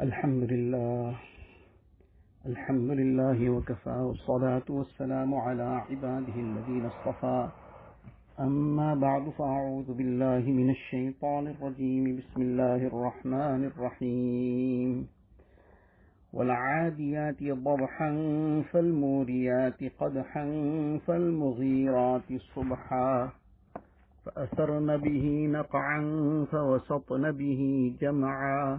الحمد لله. الحمد لله وكفى والصلاة والسلام على عباده الذين اصطفى. أما بعد فأعوذ بالله من الشيطان الرجيم. بسم الله الرحمن الرحيم. والعاديات ضبحا فالموريات قدحا فالمغيرات صبحا. فأثرن به نقعا فوسطن به جمعا.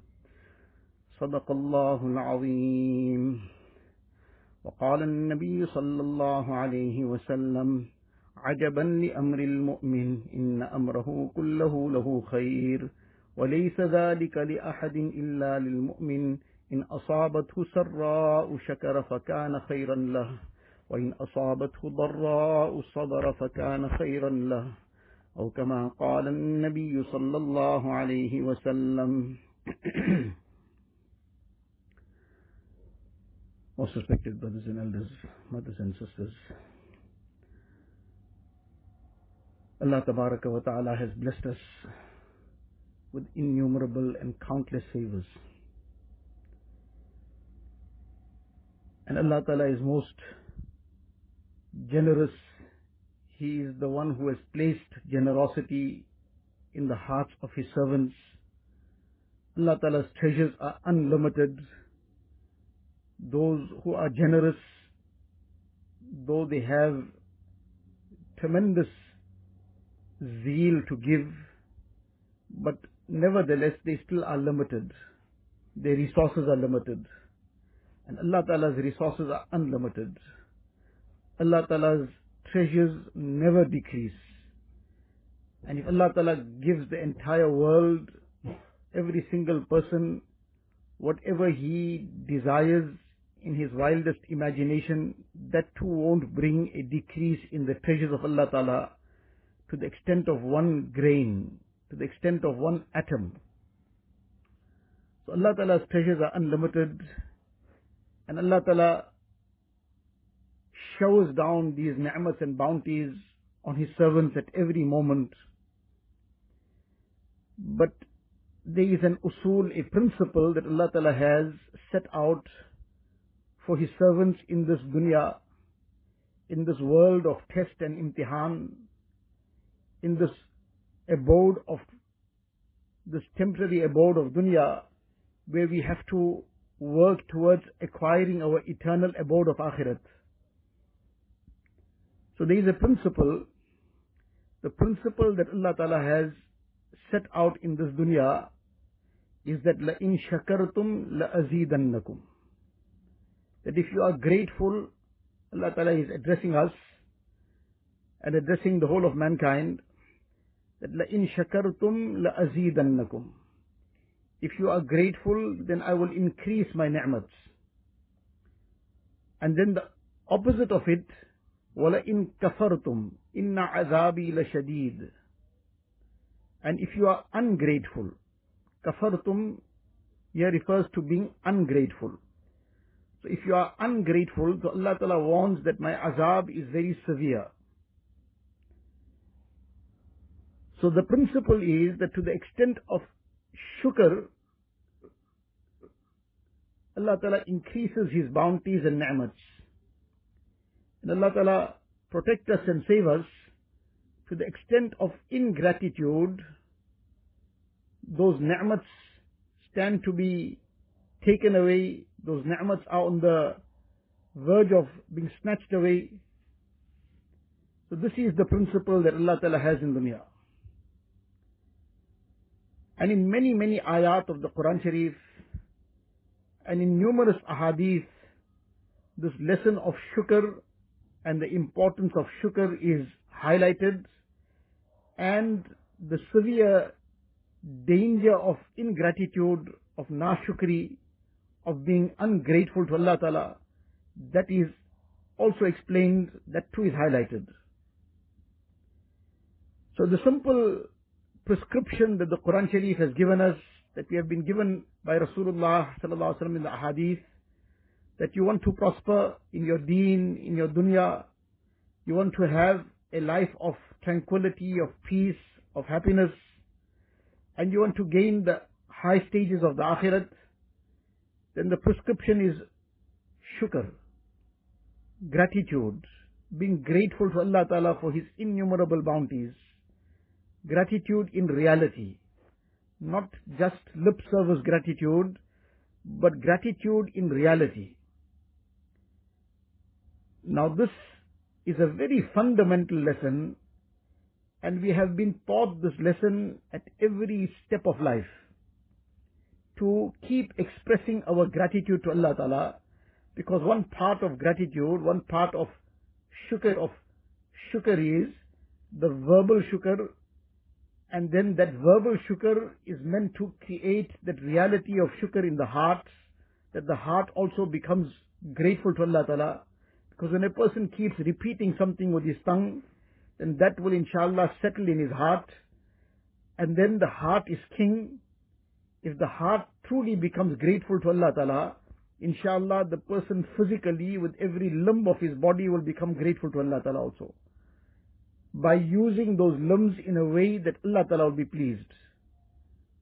صدق الله العظيم. وقال النبي صلى الله عليه وسلم عجبا لأمر المؤمن إن أمره كله له خير وليس ذلك لأحد إلا للمؤمن إن أصابته سراء شكر فكان خيرا له وإن أصابته ضراء صبر فكان خيرا له. أو كما قال النبي صلى الله عليه وسلم. Most respected brothers and elders, mothers and sisters, Allah wa Ta'ala has blessed us with innumerable and countless favors. And Allah Ta'ala is most generous. He is the one who has placed generosity in the hearts of His servants. Allah Ta'ala's treasures are unlimited. Those who are generous, though they have tremendous zeal to give, but nevertheless they still are limited. Their resources are limited. And Allah Ta'ala's resources are unlimited. Allah Ta'ala's treasures never decrease. And if Allah Ta'ala gives the entire world, every single person, whatever he desires in his wildest imagination, that too won't bring a decrease in the treasures of Allah Ta'ala to the extent of one grain, to the extent of one atom. So Allah Ta'ala's treasures are unlimited and Allah Ta'ala showers down these ni'mats and bounties on His servants at every moment. But there is an usul, a principle that Allah Ta'ala has set out for his servants in this dunya, in this world of test and imtihan, in this abode of, this temporary abode of dunya, where we have to work towards acquiring our eternal abode of akhirat. So there is a principle, the principle that Allah Ta'ala has set out in this dunya is that la in shakartum la azidannakum that if you are grateful, Allah Ta'ala is addressing us and addressing the whole of mankind that la in shakartum la azidannakum. If you are grateful, then I will increase my ni'mats. And then the opposite of it, wala in kafartum inna azabi la shadid. And if you are ungrateful, kafartum here refers to being ungrateful. So if you are ungrateful, so Allah Ta'ala warns that my azab is very severe. So the principle is that to the extent of shukr, Allah Ta'ala increases His bounties and ni'mats. And Allah Ta'ala protect us and save us to the extent of ingratitude, those ni'mats stand to be taken away, those ni'mats are on the verge of being snatched away. So this is the principle that Allah Ta'ala has in dunya. And in many, many ayat of the Quran Sharif, and in numerous ahadith, this lesson of shukr and the importance of shukr is highlighted, and the severe danger of ingratitude, of nashukri, of being ungrateful to Allah Ta'ala that is also explained, that too is highlighted. So the simple prescription that the Quran Sharif has given us, that we have been given by Rasulullah sallallahu alaihi wasallam in the hadith, that you want to prosper in your deen, in your dunya, you want to have a life of tranquility, of peace, of happiness, and you want to gain the high stages of the akhirat, then the prescription is shukr, gratitude, being grateful to Allah Ta'ala for His innumerable bounties, gratitude in reality, not just lip service gratitude, but gratitude in reality. Now this is a very fundamental lesson and we have been taught this lesson at every step of life to keep expressing our gratitude to Allah Ta'ala because one part of gratitude, one part of shukr of shukr is the verbal shukr and then that verbal shukr is meant to create that reality of shukr in the heart that the heart also becomes grateful to Allah Ta'ala. Because when a person keeps repeating something with his tongue then that will inshallah settle in his heart and then the heart is king. If the heart truly becomes grateful to Allah Ta'ala, inshallah the person physically with every limb of his body will become grateful to Allah Ta'ala also. By using those limbs in a way that Allah Ta'ala will be pleased.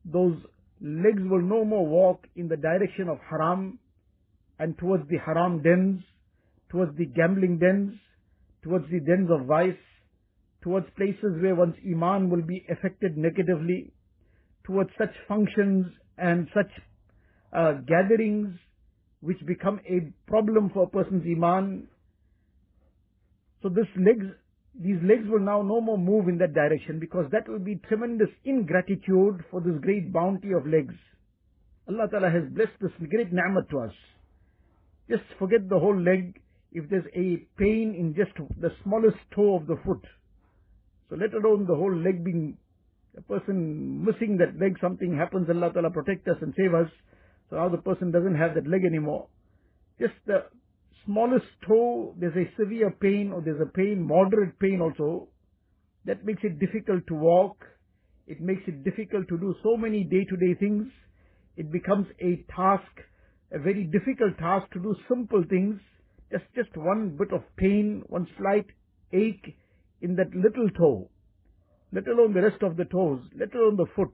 Those legs will no more walk in the direction of haram and towards the haram dens, towards the gambling dens, towards the dens of vice, towards places where one's iman will be affected negatively, towards such functions and such uh, gatherings which become a problem for a person's iman. So this legs, these legs will now no more move in that direction because that will be tremendous ingratitude for this great bounty of legs. Allah Ta'ala has blessed this great ni'mat to us. Just forget the whole leg if there's a pain in just the smallest toe of the foot. So let alone the whole leg being a person missing that leg, something happens, Allah Ta'ala protect us and save us. So now the person doesn't have that leg anymore. Just the smallest toe, there's a severe pain or there's a pain, moderate pain also. That makes it difficult to walk. It makes it difficult to do so many day-to-day things. It becomes a task, a very difficult task to do simple things. Just, just one bit of pain, one slight ache in that little toe let alone the rest of the toes, let alone the foot,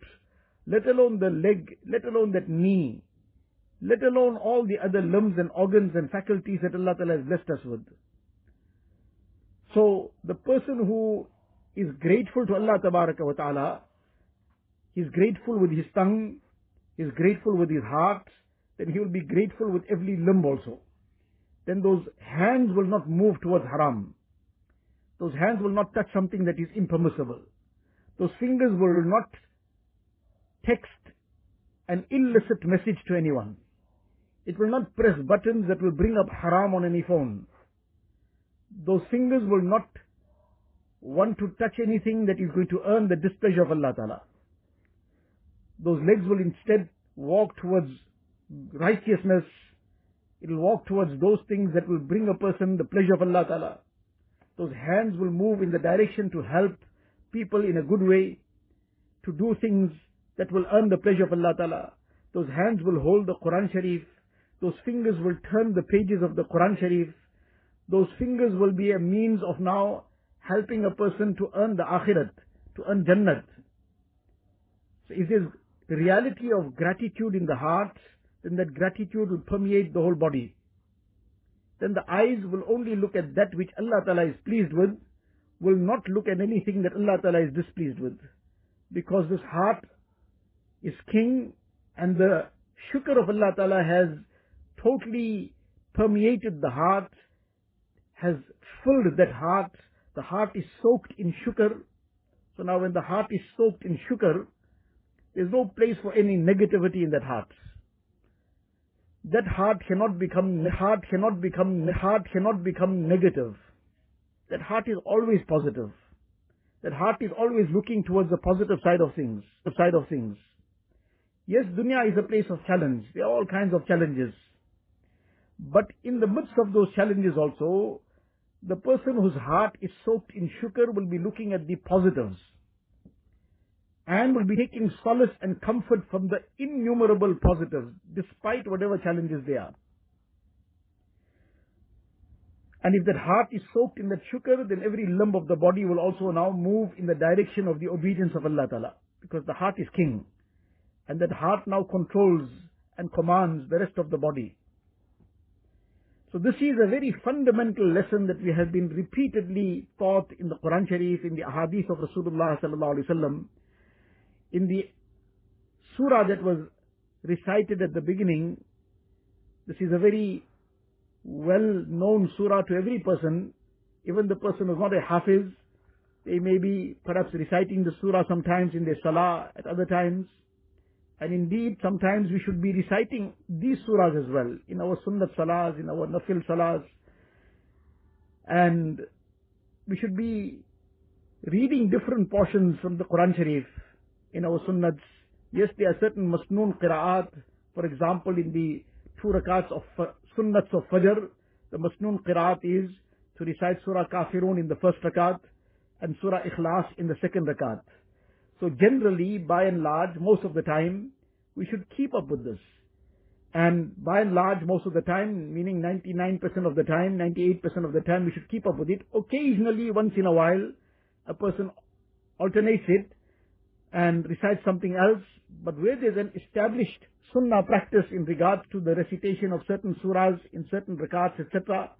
let alone the leg, let alone that knee, let alone all the other limbs and organs and faculties that Allah Ta'ala has blessed us with. So, the person who is grateful to Allah wa Ta'ala, is grateful with his tongue, he is grateful with his heart, then he will be grateful with every limb also. Then those hands will not move towards haram. Those hands will not touch something that is impermissible. Those fingers will not text an illicit message to anyone. It will not press buttons that will bring up haram on any phone. Those fingers will not want to touch anything that is going to earn the displeasure of Allah Ta'ala. Those legs will instead walk towards righteousness. It will walk towards those things that will bring a person the pleasure of Allah Ta'ala. Those hands will move in the direction to help people in a good way, to do things that will earn the pleasure of Allah Ta'ala. Those hands will hold the Quran Sharif. Those fingers will turn the pages of the Quran Sharif. Those fingers will be a means of now helping a person to earn the Akhirat, to earn Jannat. So if there's the reality of gratitude in the heart, then that gratitude will permeate the whole body. Then the eyes will only look at that which Allah Ta'ala is pleased with, will not look at anything that Allah Ta'ala is displeased with. Because this heart is king and the shukr of Allah Ta'ala has totally permeated the heart, has filled that heart. The heart is soaked in shukr. So now when the heart is soaked in shukr, there's no place for any negativity in that heart. That heart cannot become, heart cannot become, heart cannot become negative. That heart is always positive. That heart is always looking towards the positive side of things, the side of things. Yes, dunya is a place of challenge. There are all kinds of challenges. But in the midst of those challenges also, the person whose heart is soaked in shukr will be looking at the positives and will be taking solace and comfort from the innumerable positives despite whatever challenges they are. And if that heart is soaked in that shukr, then every limb of the body will also now move in the direction of the obedience of Allah Ta'ala. Because the heart is king. And that heart now controls and commands the rest of the body. So this is a very fundamental lesson that we have been repeatedly taught in the Quran Sharif, in the Ahadith of Rasulullah Sallallahu Alaihi Wasallam. In the surah that was recited at the beginning, this is a very well-known surah to every person, even the person who's not a hafiz, they may be perhaps reciting the surah sometimes in their salah, at other times. And indeed, sometimes we should be reciting these surahs as well, in our sunnat salahs, in our nafil salahs. And we should be reading different portions from the Quran Sharif in our sunnats. Yes, there are certain masnoon qira'at, for example, in the two rakats of sunnats of Fajr, the Masnoon Qiraat is to recite Surah Kafirun in the first rakat and Surah Ikhlas in the second rakat. So generally, by and large, most of the time, we should keep up with this. And by and large, most of the time, meaning 99% of the time, 98% of the time, we should keep up with it. Occasionally, once in a while, a person alternates it and recite something else. But where there's an established sunnah practice in regards to the recitation of certain surahs in certain rakats, etc.,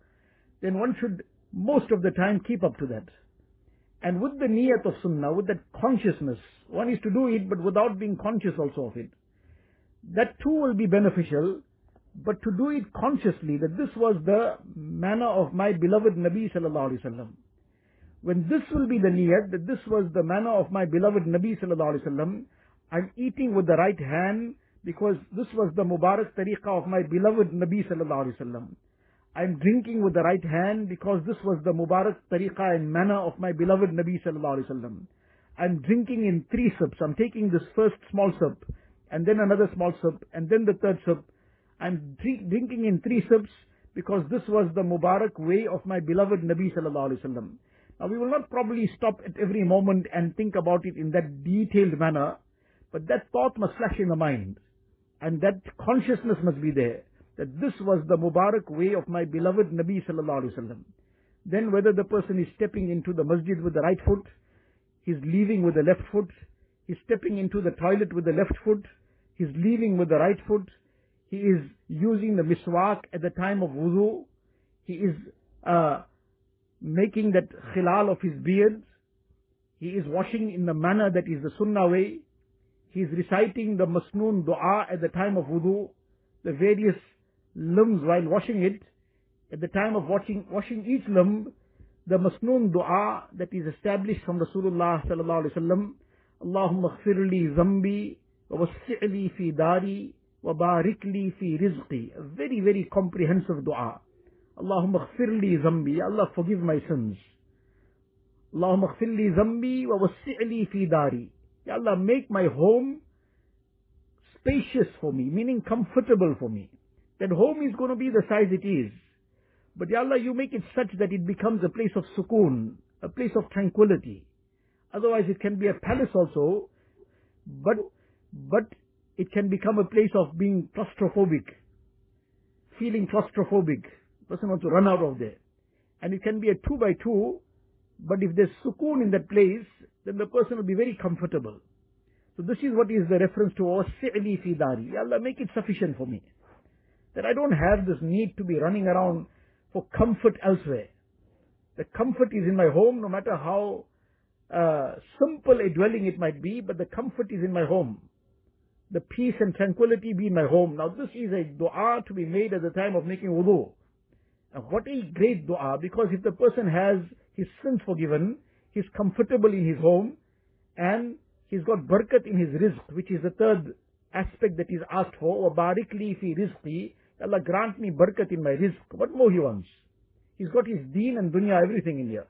then one should most of the time keep up to that. And with the niyat of sunnah, with that consciousness, one is to do it but without being conscious also of it. That too will be beneficial, but to do it consciously, that this was the manner of my beloved Nabi sallallahu alaihi wasallam. When this will be the niyat, that this was the manner of my beloved Nabi sallallahu alaihi wasallam, I'm eating with the right hand, because this was the Mubarak tariqah of my beloved Nabi sallallahu alaihi wasallam. I'm drinking with the right hand because this was the Mubarak tariqah and manner of my beloved Nabi sallallahu alaihi wasallam. I'm drinking in three sips. I'm taking this first small sip and then another small sip and then the third sip. I'm drinking in three sips because this was the Mubarak way of my beloved Nabi sallallahu alaihi wasallam. Now we will not probably stop at every moment and think about it in that detailed manner, but that thought must flash in the mind. And that consciousness must be there, that this was the Mubarak way of my beloved Nabi sallallahu alaihi wasallam. Then whether the person is stepping into the masjid with the right foot, he's leaving with the left foot, he's stepping into the toilet with the left foot, he's leaving with the right foot, he is using the miswak at the time of wudu, he is uh, making that khilal of his beard, he is washing in the manner that is the sunnah way, he is reciting the masnoon dua at the time of wudu, the various limbs while washing it. At the time of washing, washing each limb, the masnoon dua that is established from Rasulullah sallallahu alaihi wasallam. Allahumma khfir li zambi wa wasi' fi dari wa barik li fi rizqi. A very, very comprehensive dua. Allahumma khfir li zambi. Allah forgive my sins. Allahumma khfir li zambi wa wasi' li fi dari. Ya Allah, make my home spacious for me, meaning comfortable for me. That home is going to be the size it is. But Ya Allah, you make it such that it becomes a place of sukoon, a place of tranquility. Otherwise it can be a palace also, but, but it can become a place of being claustrophobic, feeling claustrophobic. Person wants to run out of there. And it can be a two by two, but if there's sukoon in that place, then the person will be very comfortable. So this is what is the reference to wasi'li fi dari. Allah make it sufficient for me. That I don't have this need to be running around for comfort elsewhere. The comfort is in my home, no matter how uh, simple a dwelling it might be, but the comfort is in my home. The peace and tranquility be in my home. Now this is a dua to be made at the time of making wudu. What a great dua, because if the person has his sins forgiven, he's comfortable in his home, and he's got barakat in his rizq, which is the third aspect that is asked for, or barikli fi rizqi, Allah grant me barakat in my rizq. What more he wants? He's got his deen and dunya, everything in here.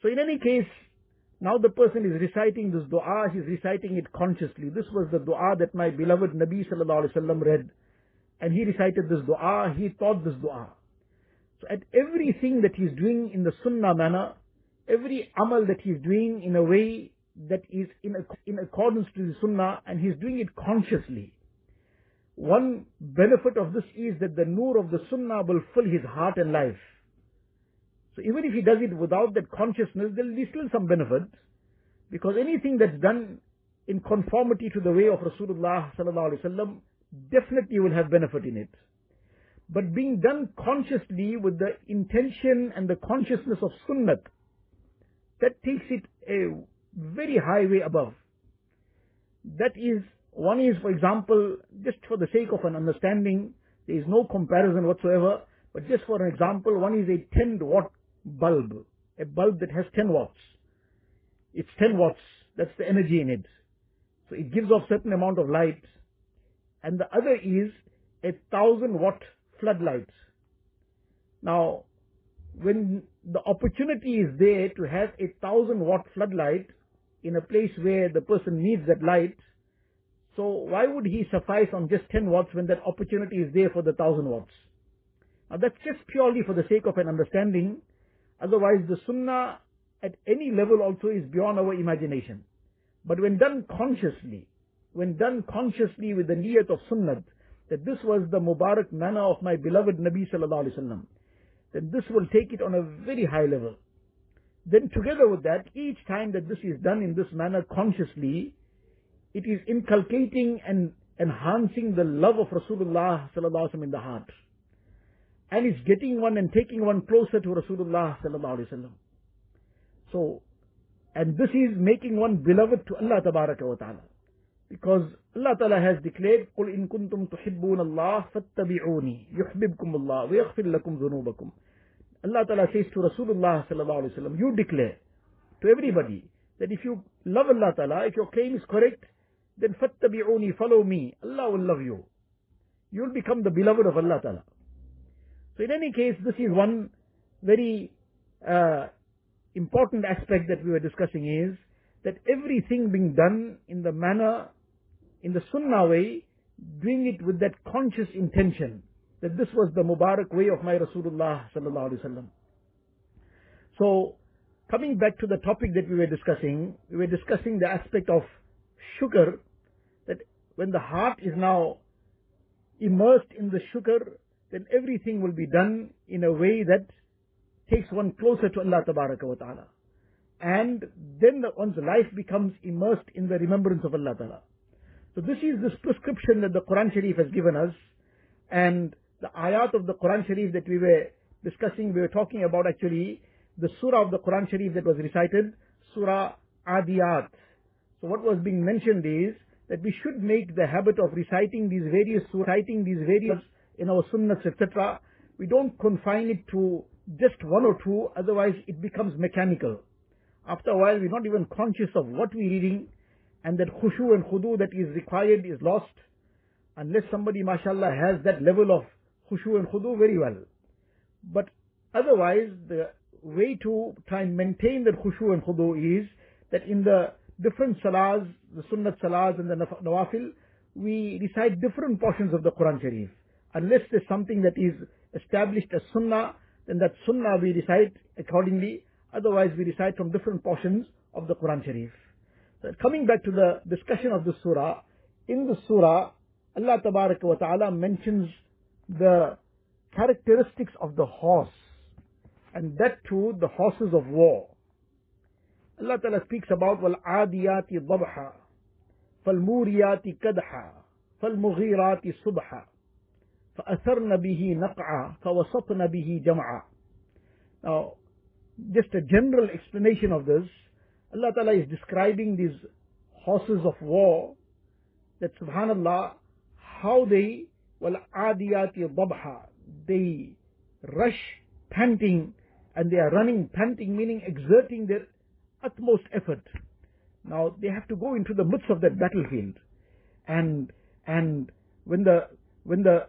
So in any case, now the person is reciting this dua, he's reciting it consciously. This was the dua that my beloved Nabi sallallahu alaihi wasallam read. And he recited this dua, he taught this dua. At everything that he's doing in the sunnah manner, every amal that he's doing in a way that is in, in accordance to the sunnah and he's doing it consciously. One benefit of this is that the nur of the sunnah will fill his heart and life. So even if he does it without that consciousness, there will be still some benefit. Because anything that's done in conformity to the way of Rasulullah definitely will have benefit in it. But being done consciously with the intention and the consciousness of sunnah, that takes it a very high way above. That is, one is, for example, just for the sake of an understanding, there is no comparison whatsoever, but just for an example, one is a 10 watt bulb, a bulb that has 10 watts. It's 10 watts, that's the energy in it. So it gives off certain amount of light. And the other is a 1000 watt floodlight. Now, when the opportunity is there to have a 1000 watt floodlight in a place where the person needs that light, so why would he suffice on just 10 watts when that opportunity is there for the 1000 watts? Now that's just purely for the sake of an understanding. Otherwise the sunnah at any level also is beyond our imagination. But when done consciously, when done consciously with the niyat of sunnah, that this was the Mubarak manner of my beloved Nabi sallallahu alaihi wasallam, then this will take it on a very high level. Then together with that, each time that this is done in this manner consciously, it is inculcating and enhancing the love of Rasulullah sallallahu alaihi wasallam in the heart. And it's getting one and taking one closer to Rasulullah sallallahu alaihi wasallam. So, and this is making one beloved to Allah tabaraka wa ta'ala. Because Allah Ta'ala has declared, قُلْ إِن كُنْتُمْ تُحِبُّونَ اللَّهِ فَاتَّبِعُونِي يُحْبِبْكُمُ اللَّهِ وَيَغْفِرْ لَكُمْ ذُنُوبَكُمْ Allah Ta'ala says to Rasulullah sallallahu alayhi wasallam, you declare to everybody that if you love Allah Ta'ala, if your claim is correct, then fattabi'uni, follow me. Allah will love you. You'll become the beloved of Allah Ta'ala. So in any case, this is one very uh, important aspect that we were discussing is that everything being done in the manner, in the sunnah way, doing it with that conscious intention that this was the Mubarak way of my Rasulullah sallallahu alaihi wasallam. So, coming back to the topic that we were discussing, we were discussing the aspect of shukr, that when the heart is now immersed in the shukr, then everything will be done in a way that takes one closer to Allah wa ta'ala. And then the, one's life becomes immersed in the remembrance of Allah ta'ala. So this is this prescription that the Quran Sharif has given us. And the ayat of the Quran Sharif that we were discussing, we were talking about actually the surah of the Quran Sharif that was recited, Surah Adiyat. So what was being mentioned is that we should make the habit of reciting these various reciting these various in our sunnahs, etc. We don't confine it to just one or two, otherwise it becomes mechanical. After a while, we're not even conscious of what we're reading, and that khushu and khudu that is required is lost, unless somebody, mashallah, has that level of khushu and khudu very well. But otherwise, the way to try and maintain that khushu and khudu is that in the different salahs, the sunnat salahs and the nawafil, we recite different portions of the Quran Sharif. Unless there's something that is established as sunnah, then that sunnah we recite accordingly. Otherwise, we recite from different portions of the Quran Sharif So coming back to the discussion of the surah, in the surah, Allah Ta'ala mentions the characteristics of the horse, and that too the horses of war. Allah Ta'ala speaks about وَالْعَادِيَاتِ ضَبْحًا فَالْمُورِيَاتِ كَدْحًا فَالْمُغِيرَاتِ صُبْحًا فَأَثَرْنَ بِهِ نَقْعًا فَوَسَطْنَ بِهِ جَمْعًا Now, just a general explanation of this, Allah Ta'ala is describing these horses of war that subhanallah how they well adiyati dabha they rush panting and they are running panting meaning exerting their utmost effort. Now they have to go into the midst of that battlefield. And and when the when the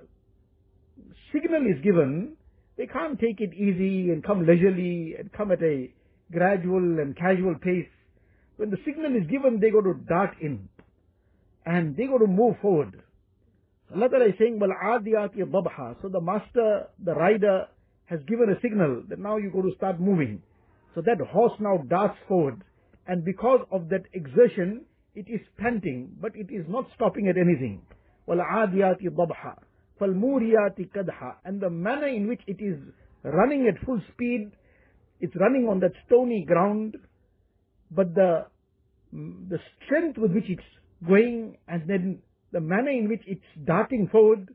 signal is given they can't take it easy and come leisurely and come at a gradual and casual pace. When the signal is given, they go to dart in. And they go to move forward. Allah Ta'ala is saying, وَالْعَادِيَاتِ dabha," So the master, the rider, has given a signal that now you go to start moving. So that horse now darts forward. And because of that exertion, it is panting, but it is not stopping at anything. وَالْعَادِيَاتِ dabha. فَالْمُورِيَاتِ kadha. And the manner in which it is running at full speed, it's running on that stony ground, but the, the strength with which it's going and then the manner in which it's darting forward,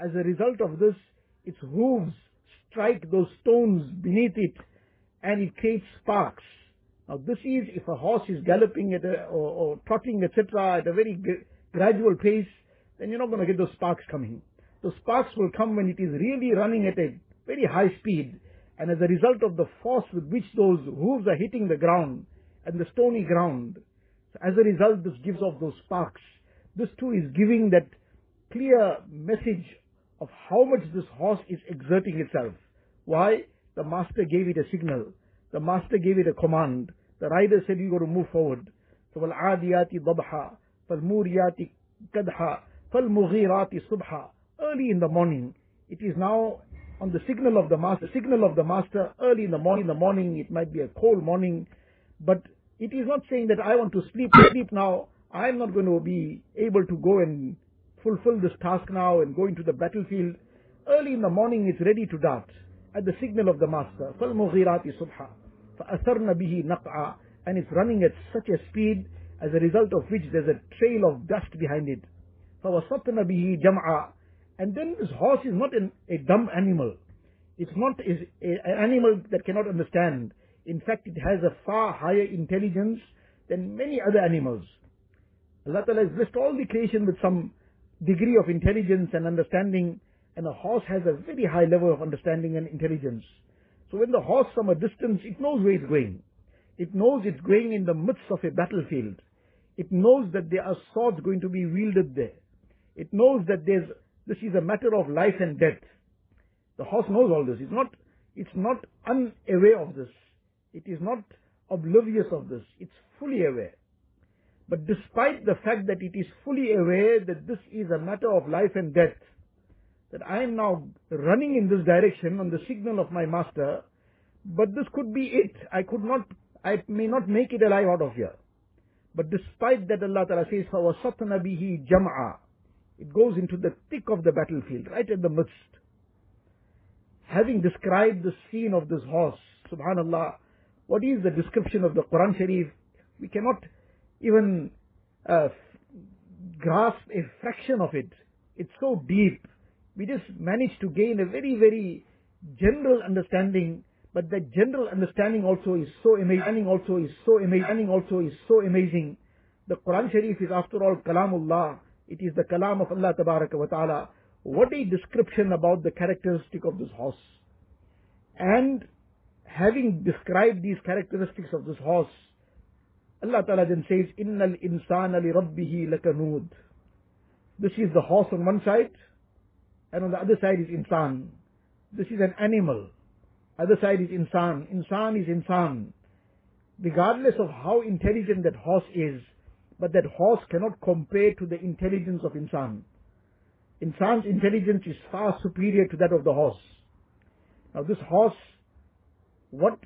as a result of this, its hooves strike those stones beneath it and it creates sparks. Now this is if a horse is galloping at a, or, or trotting etc. at a very gradual pace, then you're not going to get those sparks coming. The sparks will come when it is really running at a very high speed and as a result of the force with which those hooves are hitting the ground and the stony ground, as a result this gives off those sparks. This too is giving that clear message of how much this horse is exerting itself. Why? The master gave it a signal. The master gave it a command. The rider said, you got to move forward. So, وَالْعَادِيَاتِ ضَبْحًا فَالْمُورِيَاتِ كَدْحًا فَالْمُغِيرَاتِ صُبْحًا Early in the morning, it is now on the signal of the master, signal of the master, early in the morning, in the morning, it might be a cold morning, but it is not saying that I want to sleep, sleep now, I'm not going to be able to go and fulfill this task now and go into the battlefield. Early in the morning, it's ready to dart at the signal of the master. فَالْمُغِيرَاتِ صُبْحًا فَأَثَرْنَ بِهِ نَقْعًا And it's running at such a speed as a result of which there's a trail of dust behind it. فَوَسَطْنَ بِهِ جَمْعًا And then this horse is not an, a dumb animal. It's not is an animal that cannot understand. In fact, it has a far higher intelligence than many other animals. Allah Ta'ala has blessed all the creation with some degree of intelligence and understanding and a horse has a very high level of understanding and intelligence. So when the horse from a distance, it knows where it's going. It knows it's going in the midst of a battlefield. It knows that there are swords going to be wielded there. It knows that there's, this is a matter of life and death. The horse knows all this. It's not, it's not unaware of this. It is not oblivious of this. It's fully aware. But despite the fact that it is fully aware that this is a matter of life and death, that I am now running in this direction on the signal of my master, but this could be it. I could not, I may not make it alive out of here. But despite that, Allah Ta'ala says, فَوَسَطْنَ بِهِ جَمْعًا It goes into the thick of the battlefield, right at the midst. Having described the scene of this horse, subhanallah, what is the description of the Quran Sharif? We cannot even uh, grasp a fraction of it. It's so deep we just managed to gain a very, very general understanding, but that general understanding also is so amazing, also is so amazing, also is so amazing. The Quran Sharif is after all Kalamullah. It is the Kalam of Allah wa Ta'ala. What a description about the characteristic of this horse. And having described these characteristics of this horse, Allah Ta'ala then says, Innal insana li rabbihi lakanud. This is the horse on one side, and on the other side is insan. This is an animal. Other side is insan. Insan is insan. Regardless of how intelligent that horse is, but that horse cannot compare to the intelligence of insan. Insan's intelligence is far superior to that of the horse. Now this horse, what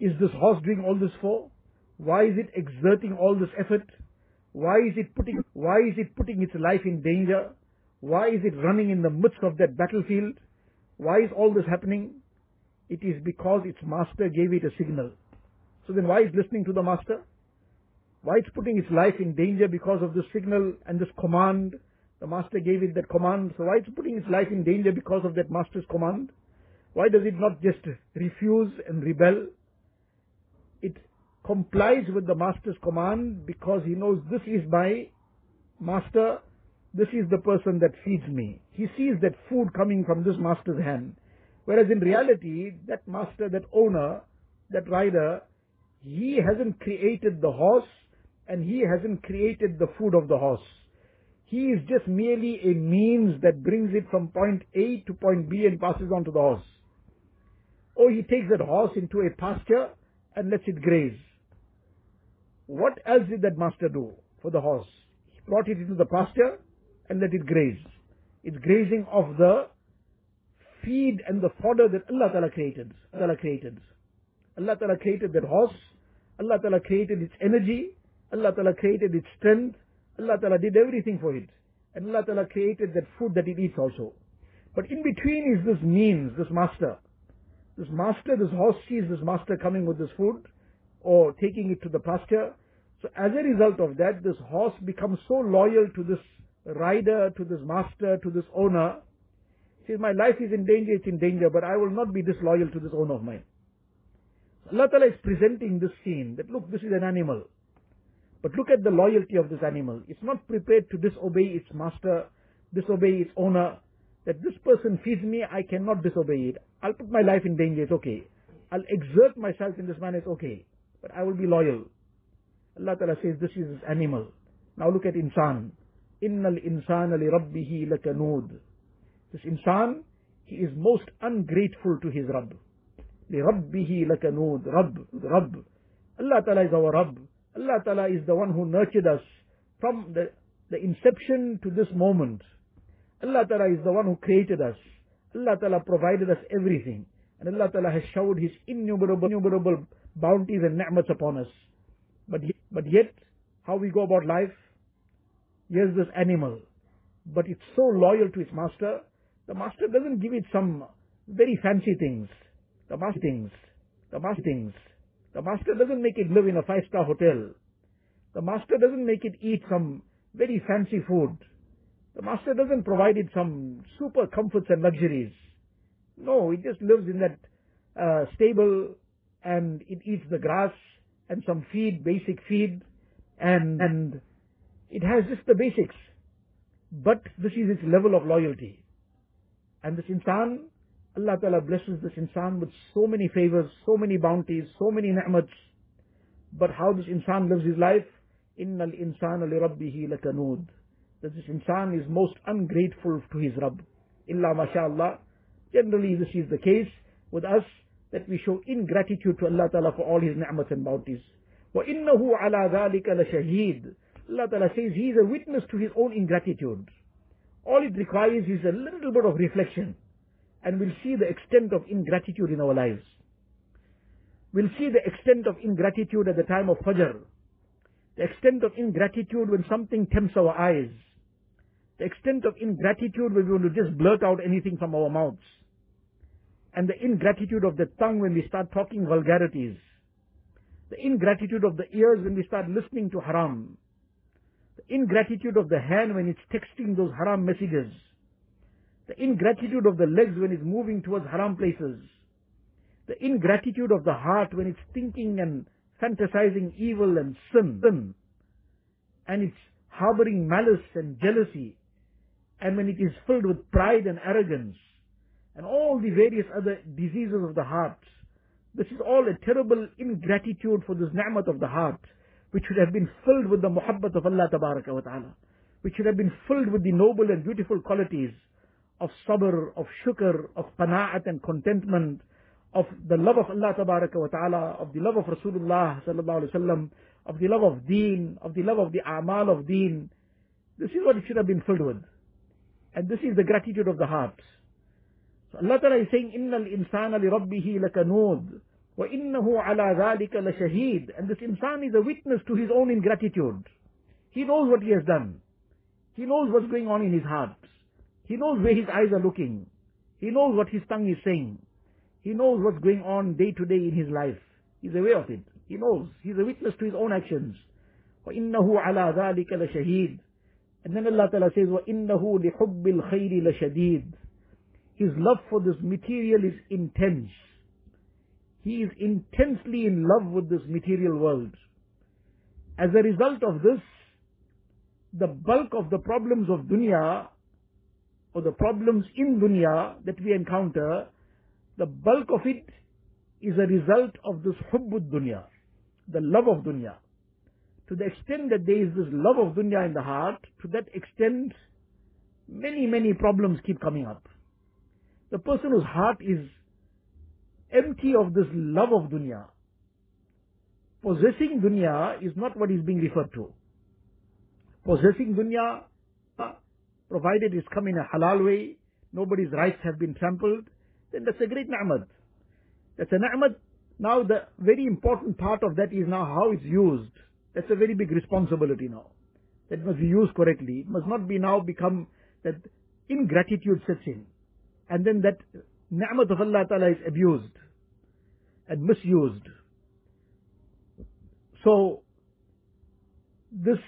is this horse doing all this for? Why is it exerting all this effort? Why is it putting, why is it putting its life in danger? Why is it running in the midst of that battlefield? Why is all this happening? It is because its master gave it a signal. So then why is listening to the master? Why it's putting its life in danger because of this signal and this command? The master gave it that command. So why it's putting its life in danger because of that master's command? Why does it not just refuse and rebel? It complies with the master's command because he knows this is my master this is the person that feeds me. He sees that food coming from this master's hand. Whereas in reality, that master, that owner, that rider, he hasn't created the horse and he hasn't created the food of the horse. He is just merely a means that brings it from point A to point B and passes on to the horse. Or he takes that horse into a pasture and lets it graze. What else did that master do for the horse? He brought it into the pasture and let it graze. It's grazing of the feed and the fodder that Allah Ta'ala created. Allah created. Allah Ta'ala created that horse. Allah Ta'ala created its energy. Allah Ta'ala created its strength. Allah Ta'ala did everything for it. And Allah Ta'ala created that food that it eats also. But in between is this means, this master. This master, this horse sees this master coming with this food or taking it to the pasture. So as a result of that, this horse becomes so loyal to this rider, to this master, to this owner. Says, my life is in danger, it's in danger, but I will not be disloyal to this owner of mine. Allah Ta'ala is presenting this scene that look, this is an animal. But look at the loyalty of this animal. It's not prepared to disobey its master, disobey its owner. That this person feeds me, I cannot disobey it. I'll put my life in danger, it's okay. I'll exert myself in this manner, it's okay. But I will be loyal. Allah Ta'ala says this is animal. Now look at insan. Innal insana li rabbihi lakanud. This insan, he is most ungrateful to his Rabb. Li rabbihi lakanud. Rabb, Rabb. Allah Ta'ala is our Rabb. Allah Ta'ala is the one who nurtured us from the, the inception to this moment. Allah Ta'ala is the one who created us. Allah Ta'ala provided us everything. And Allah Ta'ala has showered His innumerable, innumerable bounties and ni'mats upon us. But, but yet, how we go about life, here's this animal. But it's so loyal to its master, the master doesn't give it some very fancy things. The master things. The master things. The master doesn't make it live in a five-star hotel. The master doesn't make it eat some very fancy food. The master doesn't provide it some super comforts and luxuries. No, it just lives in that uh, stable and it eats the grass and some feed, basic feed, and, and it has just the basics. But this is its level of loyalty. And this insan, Allah Ta'ala blesses this insan with so many favors, so many bounties, so many ni'mats. But how this insan lives his life? Insana li rabbihi lakanud That this insan is most ungrateful to his Rabb. Illa mashallah. Generally this is the case with us that we show ingratitude to Allah Ta'ala for all His ni'mats and bounties. وَإِنَّهُ عَلَى ذَلِكَ لَشَهِيدٌ Allah Ta'ala says He is a witness to His own ingratitude. All it requires is a little bit of reflection and we'll see the extent of ingratitude in our lives. We'll see the extent of ingratitude at the time of Fajr. The extent of ingratitude when something tempts our eyes. The extent of ingratitude when we want to just blurt out anything from our mouths. And the ingratitude of the tongue when we start talking vulgarities, the ingratitude of the ears when we start listening to haram, the ingratitude of the hand when it's texting those haram messages, the ingratitude of the legs when it's moving towards haram places, the ingratitude of the heart when it's thinking and fantasizing evil and sin, and it's harboring malice and jealousy, and when it is filled with pride and arrogance, and all the various other diseases of the heart. This is all a terrible ingratitude for this ni'mat of the heart, which should have been filled with the muhabbat of Allah tabaraka wa ta'ala, which should have been filled with the noble and beautiful qualities of sabr, of shukr, of qana'at and contentment, of the love of Allah tabaraka wa ta'ala, of the love of Rasulullah sallallahu alaihi wasallam, of the love of deen, of the love of the amal of deen. This is what it should have been filled with. And this is the gratitude of the heart. So Allah Ta'ala is saying, إِنَّ الْإِنسَانَ لِرَبِّهِ لَكَنُودٌ وَإِنَّهُ عَلَى ذَلِكَ لَشَهِيدٌ And this insan is a witness to his own ingratitude. He knows what he has done. He knows what's going on in his heart. He knows where his eyes are looking. He knows what his tongue is saying. He knows what's going on day to day in his life. He's aware of it. He knows. He's a witness to his own actions. وَإِنَّهُ عَلَى ذَلِكَ لَشَهِيدٌ And then Allah Ta'ala says, وَإِنَّهُ لِحُبِّ الْخَيْرِ لَشَدِيدٌ his love for this material is intense. He is intensely in love with this material world. As a result of this, the bulk of the problems of dunya, or the problems in dunya that we encounter, the bulk of it is a result of this hubbud dunya, the love of dunya. To the extent that there is this love of dunya in the heart, to that extent, many, many problems keep coming up. The person whose heart is empty of this love of dunya. Possessing dunya is not what is being referred to. Possessing dunya uh, provided it's come in a halal way, nobody's rights have been trampled, then that's a great ni'mat. That's a ni'mat. Now the very important part of that is now how it's used. That's a very big responsibility now. That must be used correctly. It must not be now become that ingratitude sets in. And then that ni'mat of Allah Ta'ala is abused and misused. So, this,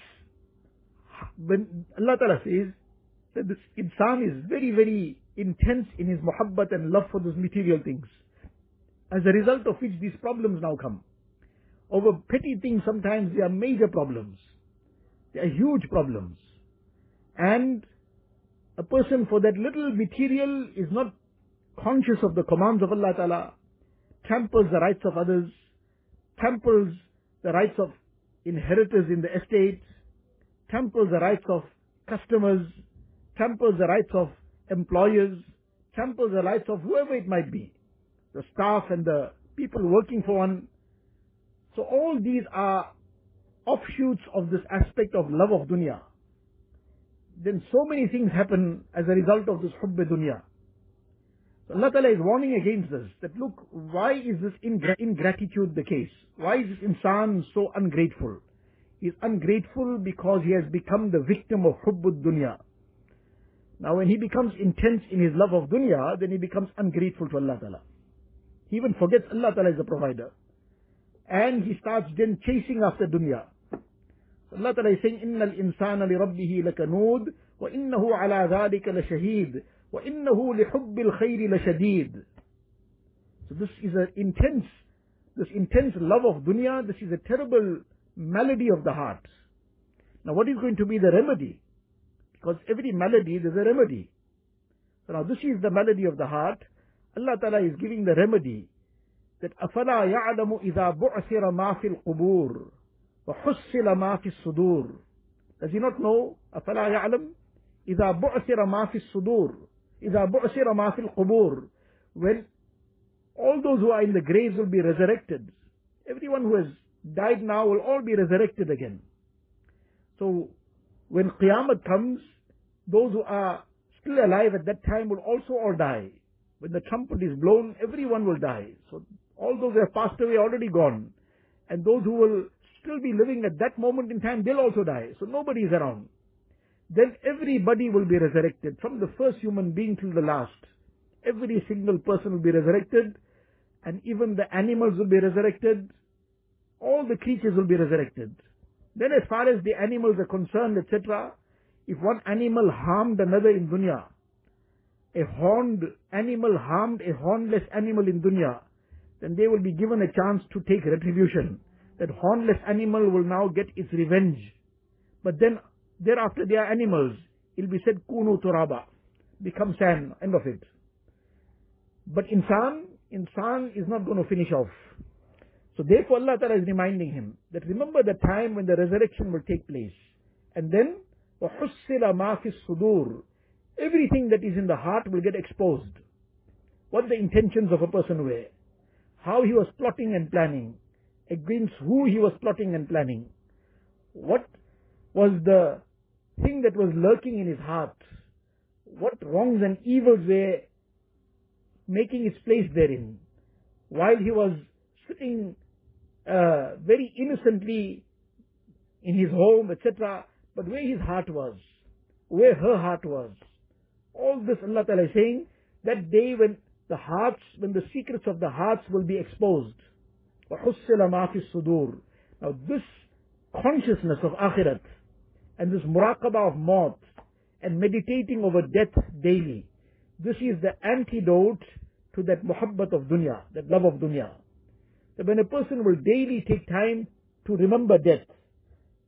when Allah Ta'ala says that this insan is very, very intense in his muhabbat and love for those material things, as a result of which these problems now come. Over petty things sometimes they are major problems. They are huge problems. And a person for that little material is not conscious of the commands of Allah Ta'ala, tramples the rights of others, tramples the rights of inheritors in the estate, tramples the rights of customers, tramples the rights of employers, tramples the rights of whoever it might be, the staff and the people working for one. So all these are offshoots of this aspect of love of dunya. Then so many things happen as a result of this hubb dunya. So Allah Ta'ala is warning against this, that look, why is this ingratitude the case? Why is this insan so ungrateful? He is ungrateful because he has become the victim of hubbud dunya. Now when he becomes intense in his love of dunya, then he becomes ungrateful to Allah Ta'ala. He even forgets Allah Ta'ala is the provider And he starts then chasing after dunya. So Allah Ta'ala is saying, إِنَّ الْإِنسَانَ لِرَبِّهِ لَكَنُودٌ وَإِنَّهُ عَلَى ذَلِكَ لَشَهِيدٌ وَإِنَّهُ لِحُبِّ الْخَيْرِ لَشَدِيدٌ So this is an intense, this intense love of dunya, this is a terrible malady of the heart. Now what is going to be the remedy? Because every malady, there's a remedy. So now this is the malady of the heart. Allah Ta'ala is giving the remedy that أَفَلَا يَعْلَمُ إِذَا بُعْثِرَ مَا فِي الْقُبُورِ وَحُصِّلَ مَا فِي الصُّدُورِ Does he not know? أَفَلَا يَعْلَمُ إِذَا بُعْثِرَ مَا فِي الصُّدُورِ إذا بعثر ما في القبور when all those who are in the graves will be resurrected everyone who has died now will all be resurrected again so when Qiyamah comes those who are still alive at that time will also all die when the trumpet is blown everyone will die so all those who have passed away already gone and those who will still be living at that moment in time they'll also die so nobody is around then everybody will be resurrected, from the first human being till the last. Every single person will be resurrected, and even the animals will be resurrected. All the creatures will be resurrected. Then as far as the animals are concerned, etc., if one animal harmed another in dunya, a horned animal harmed a hornless animal in dunya, then they will be given a chance to take retribution. That hornless animal will now get its revenge. But then Thereafter they are animals. It will be said, kunu turaba. Become sand. End of it. But insan, insan is not going to finish off. So therefore Allah Ta'ala is reminding him that remember the time when the resurrection will take place. And then, وَحُسِّلَ مَا فِي الصُّدُورِ Everything that is in the heart will get exposed. What the intentions of a person were. How he was plotting and planning. Against who he was plotting and planning. What was the thing that was lurking in his heart, what wrongs and evils were making its place therein, while he was sitting uh, very innocently in his home, etc., but where his heart was, where her heart was. All this Allah Ta'ala is saying, that day when the hearts, when the secrets of the hearts will be exposed. Now this consciousness of akhirat, and this muraqabah of maut and meditating over death daily. This is the antidote to that muhabbat of dunya, that love of dunya. That when a person will daily take time to remember death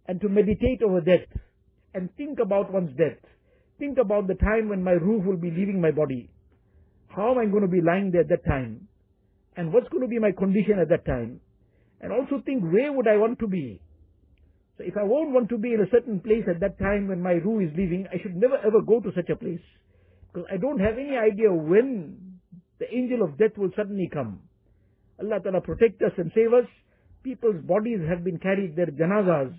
and to meditate over death and think about one's death, think about the time when my ruh will be leaving my body. How am I going to be lying there at that time? And what's going to be my condition at that time? And also think where would I want to be? So if I won't want to be in a certain place at that time when my ruh is leaving, I should never ever go to such a place. Because I don't have any idea when the angel of death will suddenly come. Allah Ta'ala protect us and save us. People's bodies have been carried, their janazas,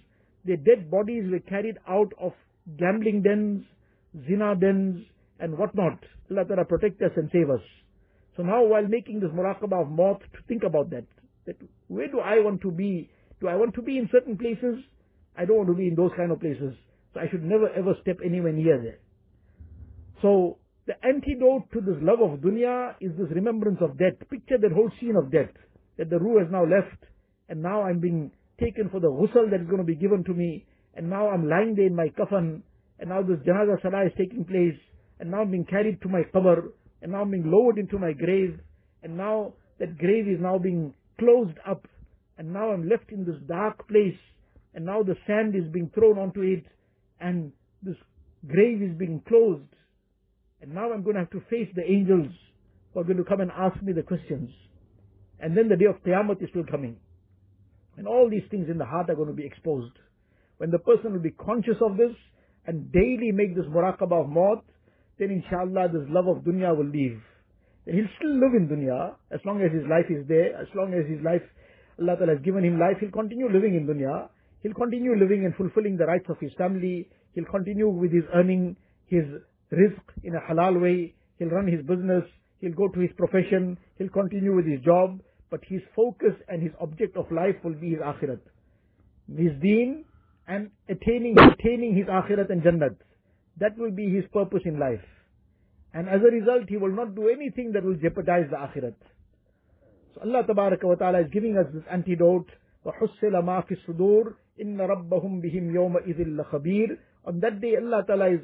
their dead bodies were carried out of gambling dens, zina dens, and whatnot. Allah Ta'ala protect us and save us. So now while making this muraqabah of maut, to think about that. That where do I want to be? Do I want to be in certain places? I don't want to be in those kind of places. So I should never ever step anywhere near there. So the antidote to this love of dunya is this remembrance of death. Picture that whole scene of death. That the ruh has now left and now I'm being taken for the ghusl that is going to be given to me and now I'm lying there in my coffin and now this janaza salah is taking place and now I'm being carried to my qabr and now I'm being lowered into my grave and now that grave is now being closed up and now I'm left in this dark place and now the sand is being thrown onto it and this grave is being closed. And now I'm going to have to face the angels who are going to come and ask me the questions. And then the day of Qiyamah is still coming and all these things in the heart are going to be exposed. When the person will be conscious of this and daily make this muraqabah of maut then inshallah this love of dunya will leave then he'll still live in dunya as long as his life is there as long as his life Allah Ta'ala has given him life he'll continue living in dunya He'll continue living and fulfilling the rights of his family. He'll continue with his earning his rizq in a halal way. He'll run his business. He'll go to his profession. He'll continue with his job. But his focus and his object of life will be his akhirat. His deen and attaining, attaining his akhirat and jannat. That will be his purpose in life. And as a result, he will not do anything that will jeopardize the akhirat. So Allah wa ta'ala is giving us this antidote. وَحُسِّلَ مَا فِي الصُّدُورِ Inna rabbahum bihim yawma idhil khabir. On that day Allah Ta'ala is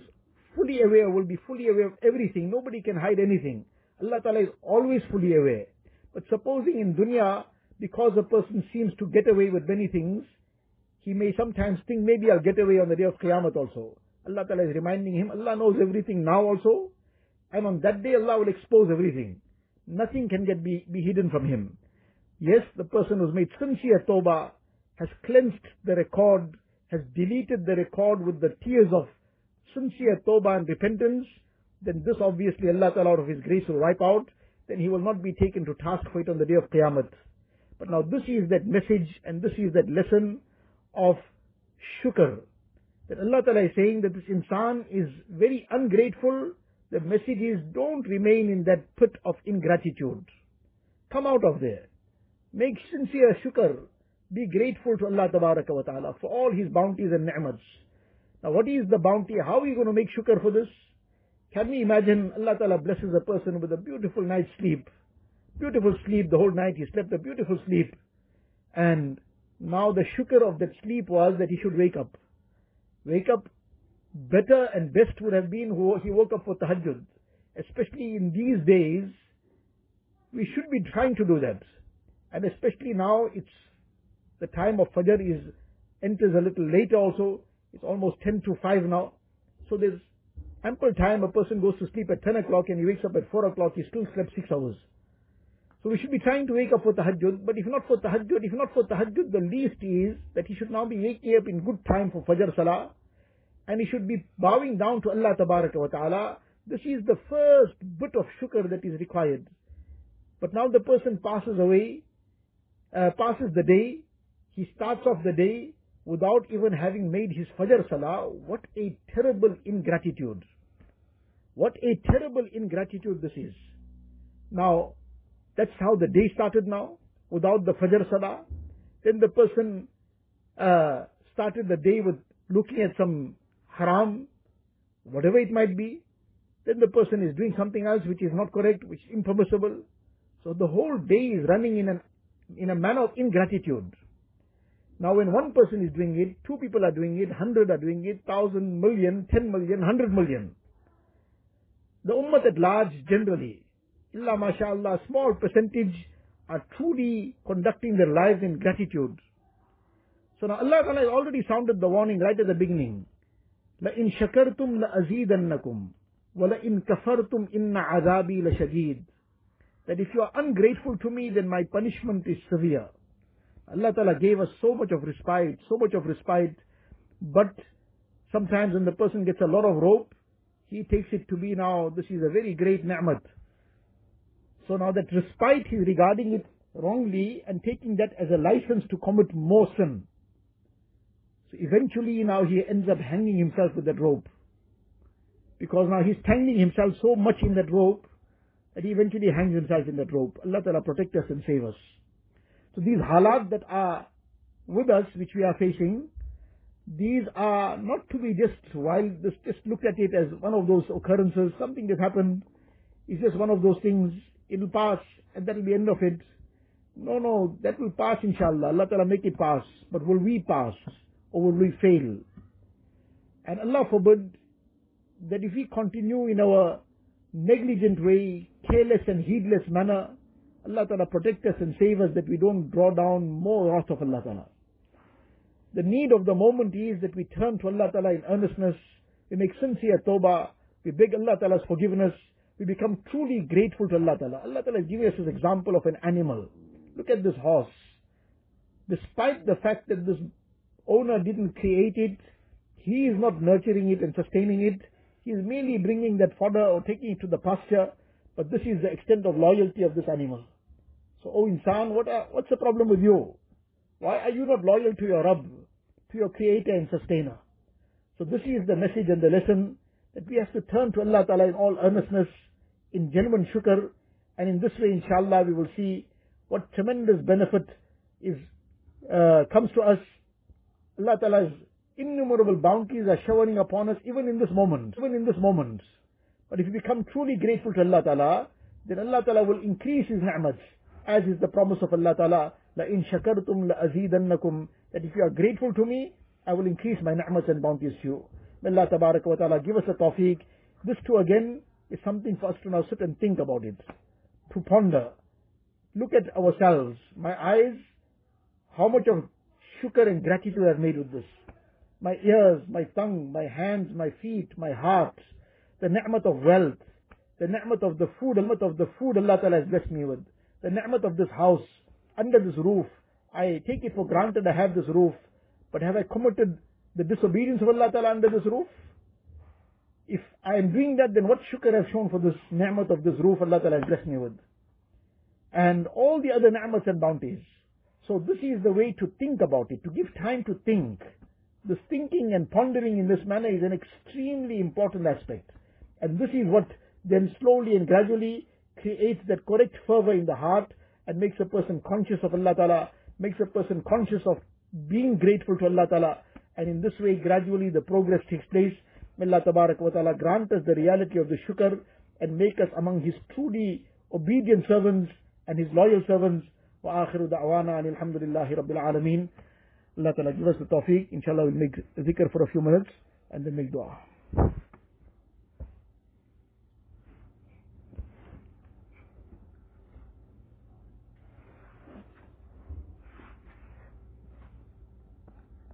fully aware, will be fully aware of everything. Nobody can hide anything. Allah Ta'ala is always fully aware. But supposing in dunya, because a person seems to get away with many things, he may sometimes think maybe I'll get away on the day of Qiyamah also. Allah Ta'ala is reminding him, Allah knows everything now also, and on that day Allah will expose everything. Nothing can get be, be hidden from him. Yes, the person who's made sincere tawbah, has cleansed the record, has deleted the record with the tears of sincere tawbah and repentance, then this obviously Allah Ta'ala out of His grace will wipe out, then he will not be taken to task for it on the day of Qiyamah. But now this is that message and this is that lesson of shukr. That Allah Ta'ala is saying that this insan is very ungrateful. The message is don't remain in that pit of ingratitude. Come out of there. Make sincere shukr. Be grateful to Allah wa ta'ala for all His bounties and ni'mats. Now what is the bounty? How are you going to make shukr for this? Can we imagine Allah Ta'ala blesses a person with a beautiful night's sleep? Beautiful sleep, the whole night he slept a beautiful sleep. And now the shukr of that sleep was that he should wake up. Wake up better and best would have been he woke up for tahajjud. Especially in these days, we should be trying to do that. And especially now, it's the time of Fajr is enters a little later also. It's almost 10 to 5 now. So there's ample time. A person goes to sleep at 10 o'clock and he wakes up at 4 o'clock. He still slept 6 hours. So we should be trying to wake up for tahajjud. But if not for tahajjud, if not for tahajjud, the least is that he should now be waking up in good time for Fajr Salah. And he should be bowing down to Allah wa Ta'ala. This is the first bit of shukr that is required. But now the person passes away, uh, passes the day, he starts off the day without even having made his Fajr Salah. What a terrible ingratitude. What a terrible ingratitude this is. Now, that's how the day started now, without the Fajr Salah. Then the person uh, started the day with looking at some haram, whatever it might be. Then the person is doing something else which is not correct, which is impermissible. So the whole day is running in an in a manner of ingratitude. Now when one person is doing it, two people are doing it, hundred are doing it, thousand, million, ten million, hundred million. The ummah at large generally, illa mashallah, small percentage are truly conducting their lives in gratitude. So now Allah Ta'ala has already sounded the warning right at the beginning. لَإِن شَكَرْتُمْ لَأَزِيدَنَّكُمْ وَلَإِن كَفَرْتُمْ إِنَّ عَذَابِي لَشَدِيدٌ That if you are ungrateful to me, then my punishment is severe. Allah Ta'ala gave us so much of respite, so much of respite, but sometimes when the person gets a lot of rope, he takes it to be now, this is a very great ni'mat. So now that respite, he's regarding it wrongly and taking that as a license to commit more sin. So eventually now he ends up hanging himself with that rope. Because now he's tangling himself so much in that rope that he eventually hangs himself in that rope. Allah Ta'ala protect us and save us. So these halat that are with us, which we are facing, these are not to be just while just, just look at it as one of those occurrences, something that happened, it's just one of those things, it'll pass and that'll be the end of it. No, no, that will pass inshallah. Allah Ta'ala make it pass. But will we pass or will we fail? And Allah forbid that if we continue in our negligent way, careless and heedless manner, Allah Ta'ala protect us and save us that we don't draw down more wrath of Allah Ta'ala. The need of the moment is that we turn to Allah Ta'ala in earnestness, we make sincere tawbah, we beg Allah Ta'ala's forgiveness, we become truly grateful to Allah Ta'ala. Allah Ta'ala giving us this example of an animal. Look at this horse. Despite the fact that this owner didn't create it, he is not nurturing it and sustaining it, he is merely bringing that fodder or taking it to the pasture, but this is the extent of loyalty of this animal. So, oh insan, what are, what's the problem with you? Why are you not loyal to your Rabb, to your creator and sustainer? So this is the message and the lesson that we have to turn to Allah Ta'ala in all earnestness, in genuine shukr, and in this way, inshallah, we will see what tremendous benefit is uh, comes to us. Allah Ta'ala's innumerable bounties are showering upon us even in this moment, even in this moment. But if you become truly grateful to Allah Ta'ala, then Allah Ta'ala will increase His ni'mats, as is the promise of Allah Ta'ala, لَإِن شَكَرْتُمْ لَأَزِيدَنَّكُمْ That if you are grateful to me, I will increase my ni'mats and bounties to you. May Allah Tabarak wa Ta'ala give us a tawfiq. This too again is something for us to now sit and think about it, to ponder. Look at ourselves. My eyes, how much of shukr and gratitude I've made with this. My ears, my tongue, my hands, my feet, my heart, the ni'mat of wealth, the ni'mat of the food, the ni'mat of the food Allah Ta'ala has blessed me with, the ni'mat of this house, under this roof. I take it for granted I have this roof, but have I committed the disobedience of Allah Ta'ala under this roof? If I am doing that, then what shukr I have shown for this ni'mat of this roof Allah Ta'ala has blessed me with? And all the other ni'mats and bounties. So this is the way to think about it, to give time to think. This thinking and pondering in this manner is an extremely important aspect. And this is what then slowly and gradually creates that correct fervor in the heart and makes a person conscious of Allah Ta'ala, makes a person conscious of being grateful to Allah Ta'ala, and in this way gradually the progress takes place. May Allah Tabarak wa Ta'ala grant us the reality of the shukr and make us among His truly obedient servants and His loyal servants. وآخر دعوانا أن الحمد لله رب العالمين. الله تعالى give us the tawfiq inshallah we'll make ذكر for a few minutes and then make dua.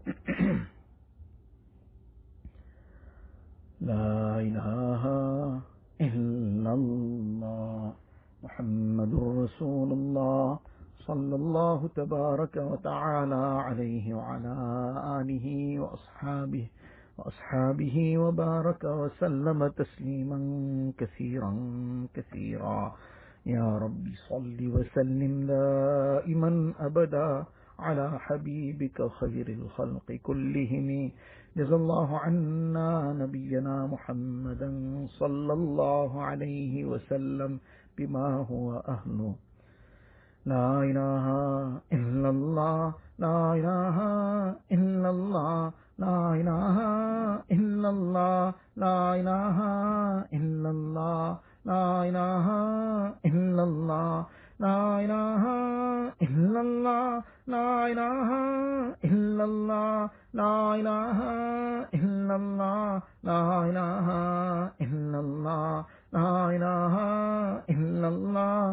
لا إله إلا الله. محمد رسول الله. صلى الله تبارك وتعالى عليه وعلى آله وأصحابه وأصحابه وبارك وسلم تسليما كثيرا كثيرا. يا رب صل وسلم دائما أبدا على حبيبك خير الخلق كلهم. جزا الله عنا نبينا محمدا صلى الله عليه وسلم بما هو أهله. لا الہ الا اللہ لا الہ الا اللہ لا الہ الا اللہ لا الہ الا اللہ لا الہ الا اللہ لا الہ الا اللہ لا الہ الا اللہ لا الہ الا اللہ لا الہ الا اللہ لا الہ الا اللہ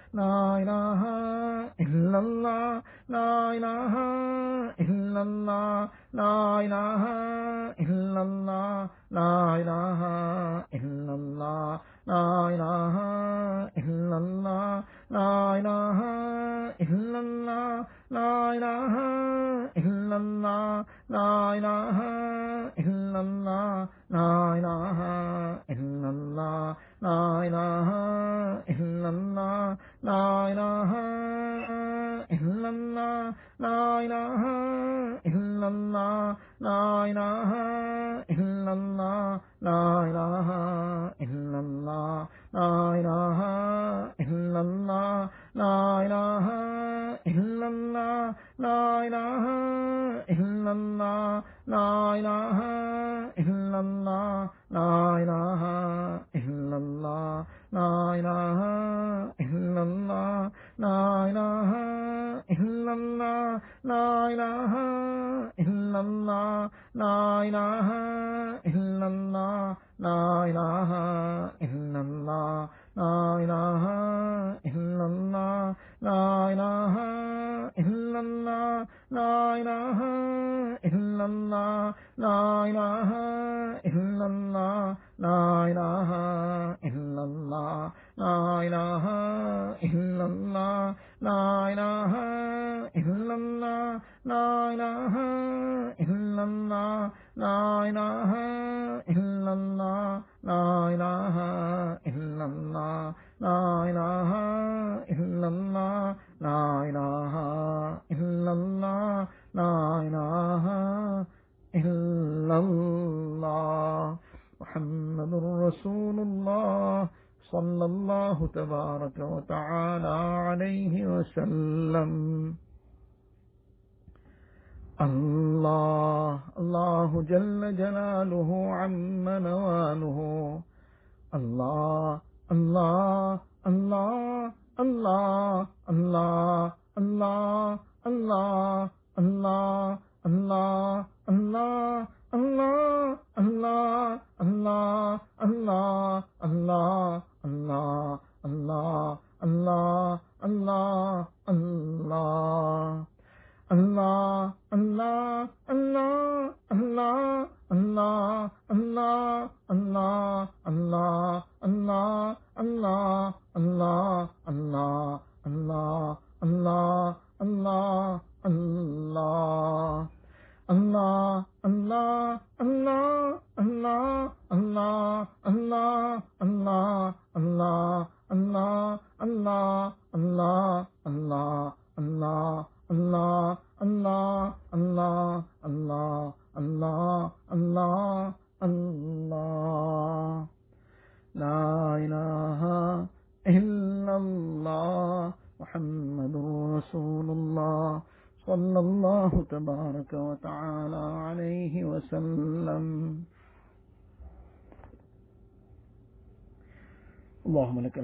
لا إله إلا الله لا إله إلا الله لا إله إلا الله لا إله إلا الله لا إله إلا الله لا إله إلا الله لا إله إلا الله لا إله إلا الله لا إله إلا الله لا إله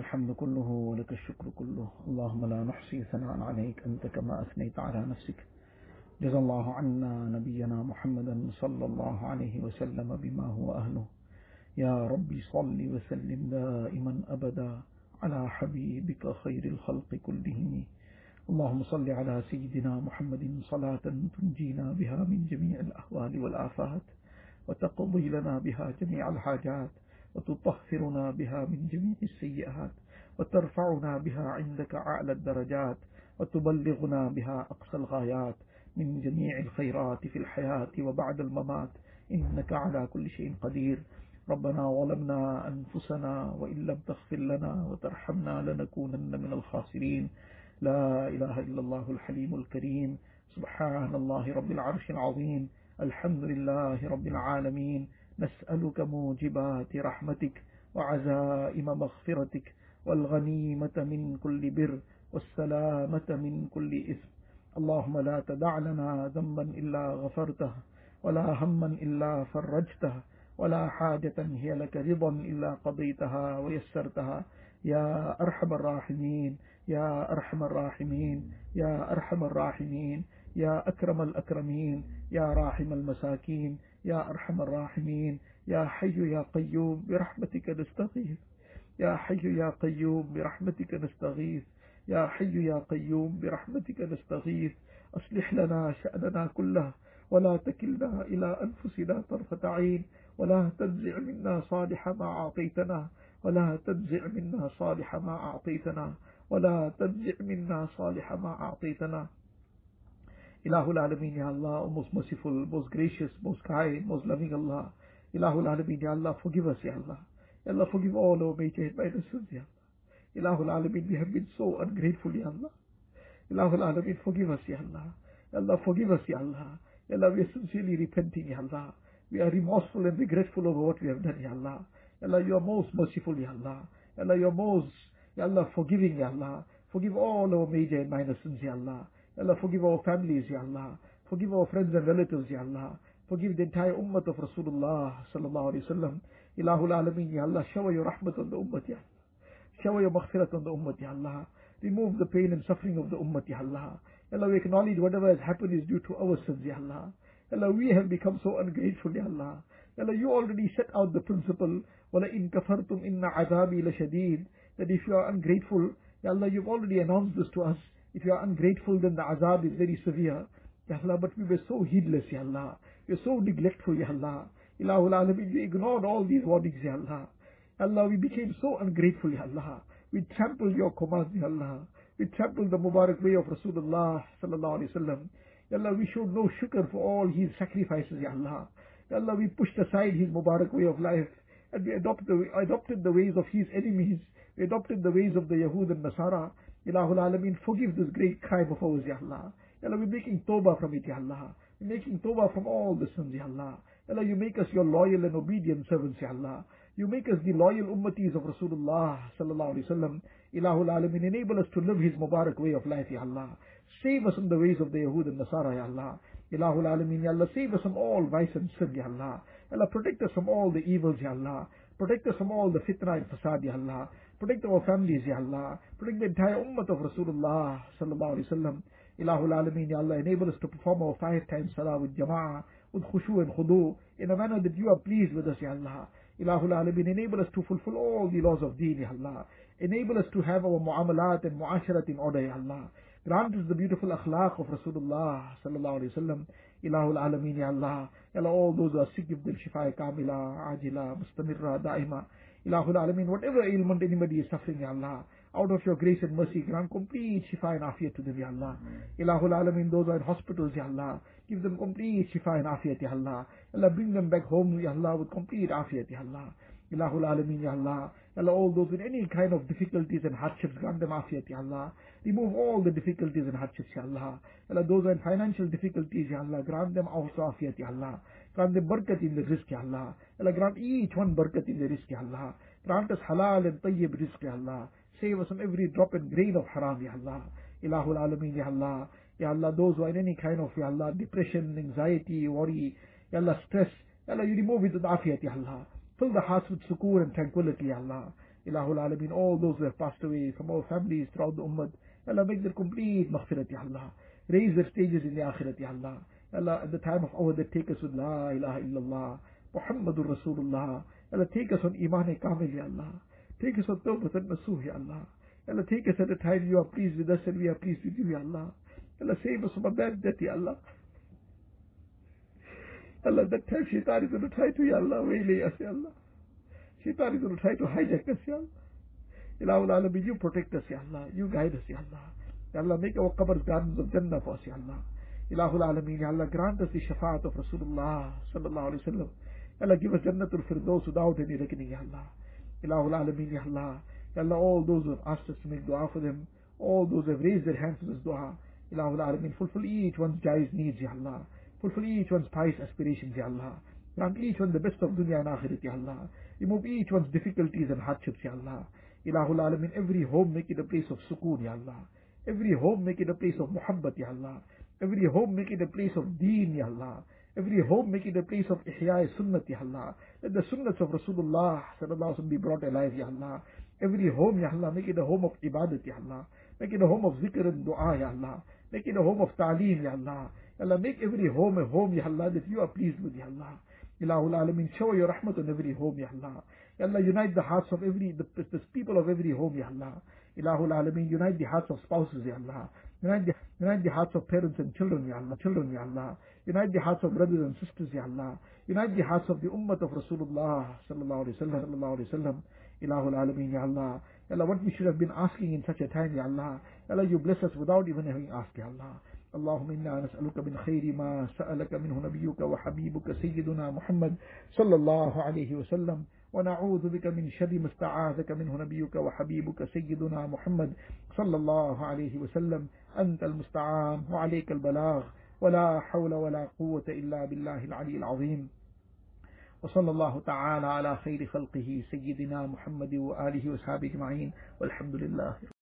الحمد كله ولك الشكر كله. اللهم لا نحصي ثناء عليك أنت كما أثنيت على نفسك. جزا الله عنا نبينا محمدا صلى الله عليه وسلم بما هو أهله. يا ربي صل وسلم دائما أبدا على حبيبك خير الخلق كلهم. اللهم صل على سيدنا محمد صلاة تنجينا بها من جميع الأهوال والآفات وتقضي لنا بها جميع الحاجات. وتطهرنا بها من جميع السيئات وترفعنا بها عندك أعلى الدرجات وتبلغنا بها أقصى الغايات من جميع الخيرات في الحياة وبعد الممات. إنك على كل شيء قدير. ربنا ظلمنا أنفسنا وإن لم تغفر لنا وترحمنا لنكونن من الخاسرين. لا إله إلا الله الحليم الكريم. سبحان الله رب العرش العظيم. الحمد لله رب العالمين. نسألك موجبات رحمتك وعزائم مغفرتك والغنيمة من كل بر والسلامة من كل إثم. اللهم لا تدع لنا ذنبا إلا غفرته ولا هما إلا فرجته ولا حاجة هي لك رضا إلا قضيتها ويسرتها. يا أرحم الراحمين يا أرحم الراحمين يا أرحم الراحمين يا أكرم الأكرمين يا راحم المساكين يا أرحم الراحمين يا حي يا قيوم برحمتك نستغيث. يا حي يا قيوم برحمتك نستغيث. يا حي يا قيوم برحمتك نستغيث. أصلح لنا شأننا كله ولا تكلنا إلى أنفسنا طرفة عين ولا تنزع منا صالح ما أعطيتنا ولا تنزع منا صالح ما أعطيتنا ولا تنزع منا صالح ما أعطيتنا. Ilahul Alameen, Ya Allah, O most merciful, most gracious, most kind, most loving Allah. Ilahul Alameen, Ya Allah, forgive us, Ya Allah. Ya Allah, forgive all our major and minor sins, Ya Allah. Ilahul Alameen, we have been so ungrateful, Ya Allah. Ilahul Alameen, forgive us, Ya Allah. Ya Allah, forgive us, Ya Allah. Ya Allah, we are sincerely repenting, Ya Allah. We are remorseful and regretful over what we have done, Ya Allah. Ya Allah, you are most merciful, Ya Allah. Ya Allah, you are most, Ya Allah, forgiving, Ya Allah. Forgive all our major and minor sins, Ya Allah. Ya Allah, forgive our families, Ya Allah. Forgive our friends and relatives, Ya Allah. Forgive the entire ummah of Rasulullah sallallahu alayhi wa sallam. Ilahul Alameen, Ya Allah, shower your rahmat on the ummah, Ya Allah. Shower your maghfirat on the ummah, Ya Allah. Remove the pain and suffering of the ummah, Ya Allah. Ya Allah, we acknowledge whatever has happened is due to our sins, Ya Allah. Ya Allah, we have become so ungrateful, Ya Allah. Ya Allah, you already set out the principle, وَلَئِن كَفَرْتُمْ إِنَّ عَذَابِي لَشَدِيدٌ That if you are ungrateful, Ya Allah, you've already announced this to us. if you are ungrateful, then the azab is very severe. Ya Allah, but we were so heedless, Ya Allah. We were so neglectful, Ya Allah. Ilahul Alameen, we ignored all these warnings, Ya Allah. Allah, we became so ungrateful, Ya Allah. We trampled your commands, Ya Allah. We trampled the Mubarak way of Rasulullah sallallahu alayhi wa sallam. Ya Allah, we showed no shukr for all his sacrifices, Ya Allah. Ya Allah, we pushed aside his Mubarak way of life and we adopted the, adopted the ways of his enemies. We adopted the ways of the Yahud and Nasara. Ilahul Alameen, forgive this great crime of ours, Ya Allah. Ya Allah, we're making tawbah from it, Ya Allah. We're making tawbah from all the sins, Ya Allah. Ya Allah, you make us your loyal and obedient servants, Ya Allah. You make us the loyal ummatis of Rasulullah sallallahu alaihi wasallam. Ilahul Alameen, enable us to live His Mubarak way of life, Ya Allah. Save us from the ways of the Yahud and Nasara, Ya Allah. Ilahul Alameen, Ya Allah, save us from all vice and sin, Ya Allah. Ya Allah, protect us from all the evils, Ya Allah. Protect us from all the fitna and fasad, Ya Allah. Protect our families, Ya Allah. Protect the entire ummah of Rasulullah sallallahu alaihi wasallam. Ilahul Alameen, Ya Allah, enable us to perform our five times salah with jama'ah, with khushu and khudu, in a manner that you are pleased with us, Ya Allah. Ilahul Alameen, enable us to fulfill all the laws of deen, Ya Allah. Enable us to have our mu'amalat and mu'asharat in order, Ya Allah. Grant us the beautiful akhlaq of Rasulullah sallallahu alayhi wasallam. Ilahul Alameen, Ya Allah. Ya Allah, all those who are sick, give them shifa kamila, ajila, mustamirra, daima. Ilahul Alameen, whatever ailment anybody is suffering, Ya Allah. Out of your grace and mercy, grant complete shifa and afiyat to them, Ya Allah. Ilahul Alameen, those who are in hospitals, Ya Allah. Give them complete shifa and afiyat, Ya Allah. Allah, bring them back home, Ya Allah, with complete afiyat, Ya Allah. Ilahul Alameen, Ya Allah. Allah, all those with any kind of difficulties and hardships, grant them afiyat, Ya Allah. Remove all the difficulties and hardships, Ya Allah. Allah, those who are in financial difficulties, Ya Allah, grant them also afiyat, Ya Allah. Grant them barakat in the rizq, Ya Allah. Allah, grant each one barakat in the rizq, Ya Allah. Grant us halal and tayyib rizq, Ya Allah. Save us from every drop and grain of haram, Ya Allah. Ilahul Alameen, Ya Allah. Ya Allah, those who are in any kind of, Ya Allah, depression, anxiety, worry, Ya Allah, stress, Ya Allah, you remove it with afiyat, Ya Allah. Fill the hearts with sukoon and tranquility, Ya Allah. Ilahul Alameen, all those who have passed away from our families throughout the ummah, Ya Allah, make their complete maghfirat, Ya Allah. Raise their stages in the akhirat, Ya Allah. Allah, at the time of our death, take us with La ilaha illallah, Muhammadur Rasulullah. Allah, take us on Iman Kamil, Ya Allah. Take us on Tawbatan Nasuh, Ya Allah. Allah, take us at a time you are pleased with us and we are pleased with you, Ya Allah. Allah, save us from a bad death, Ya Allah. Allah, that time shaitan is going to try to, Ya Allah, waylay us, Ya Allah. Shaitan is going to try to hijack us, Ya Allah. Ilahul Alameen, you protect us, Ya Allah. You guide us, Ya Allah. Ya Allah, make our qabrs gardens of Jannah for us, Ya Allah. Ilahul Alameen, Ya Allah, grant us the shafaat of Rasulullah sallallahu alayhi wa sallam. Ya Allah, give us Jannatul Firdaus without any reckoning, Ya Allah. Ilahul Alameen, Ya Allah. Ya Allah, all those who have asked us to make dua for them, all those who have raised their hands for this dua, Ilahul Alameen, fulfill each one's jaiz needs, Ya Allah. Fulfill each one's pious aspirations, Ya Allah. Grant each one the best of dunya and akhirat, Ya Allah. Remove each one's difficulties and hardships, Ya Allah. Ilahul Alameen, every home make it a place of sukoon, Ya Allah. Every home make it a place of muhabbat, Ya Allah. Every home make it a place of deen, Ya Allah. Every home make it a place of ihya sunnat, Ya Allah. Let the sunnats of Rasulullah sallallahu be brought alive, Ya Allah. Every home, Ya Allah, make it a home of ibadat, Ya Allah. Make it a home of zikr and dua, Ya Allah. Make it a home of ta'aleem, Ya Allah. Ya Allah, make every home a home, Ya Allah, that you are pleased with, Ya Allah. Ilahul Alameen, show your rahmat on every home, Ya Allah. Ya Allah, unite the hearts of every, the, the people of every home, Ya Allah. Ilahul Alameen, unite the hearts of spouses, Ya Allah. Unite the, unite the hearts of parents and children, Ya Allah. Children, Ya Allah. Unite the hearts of brothers and sisters, Ya Allah. Unite the hearts of the ummah of Rasulullah sallallahu alayhi wa sallam, sallallahu alayhi wa sallam. Ilahul Alameen, Ya Allah. Ya Allah, what we should have been asking in such a time, Ya Allah. Ya Allah, you bless us without even having asked, Ya Allah. اللهم إنا نسألك من خير ما سألك منه نبيك وحبيبك سيدنا محمد صلى الله عليه وسلم ونعوذ بك من شر ما استعاذك منه نبيك وحبيبك سيدنا محمد صلى الله عليه وسلم. أنت المستعان وعليك البلاغ. ولا حول ولا قوة إلا بالله العلي العظيم. وصلى الله تعالى على خير خلقه سيدنا محمد وآله وصحبه أجمعين. والحمد لله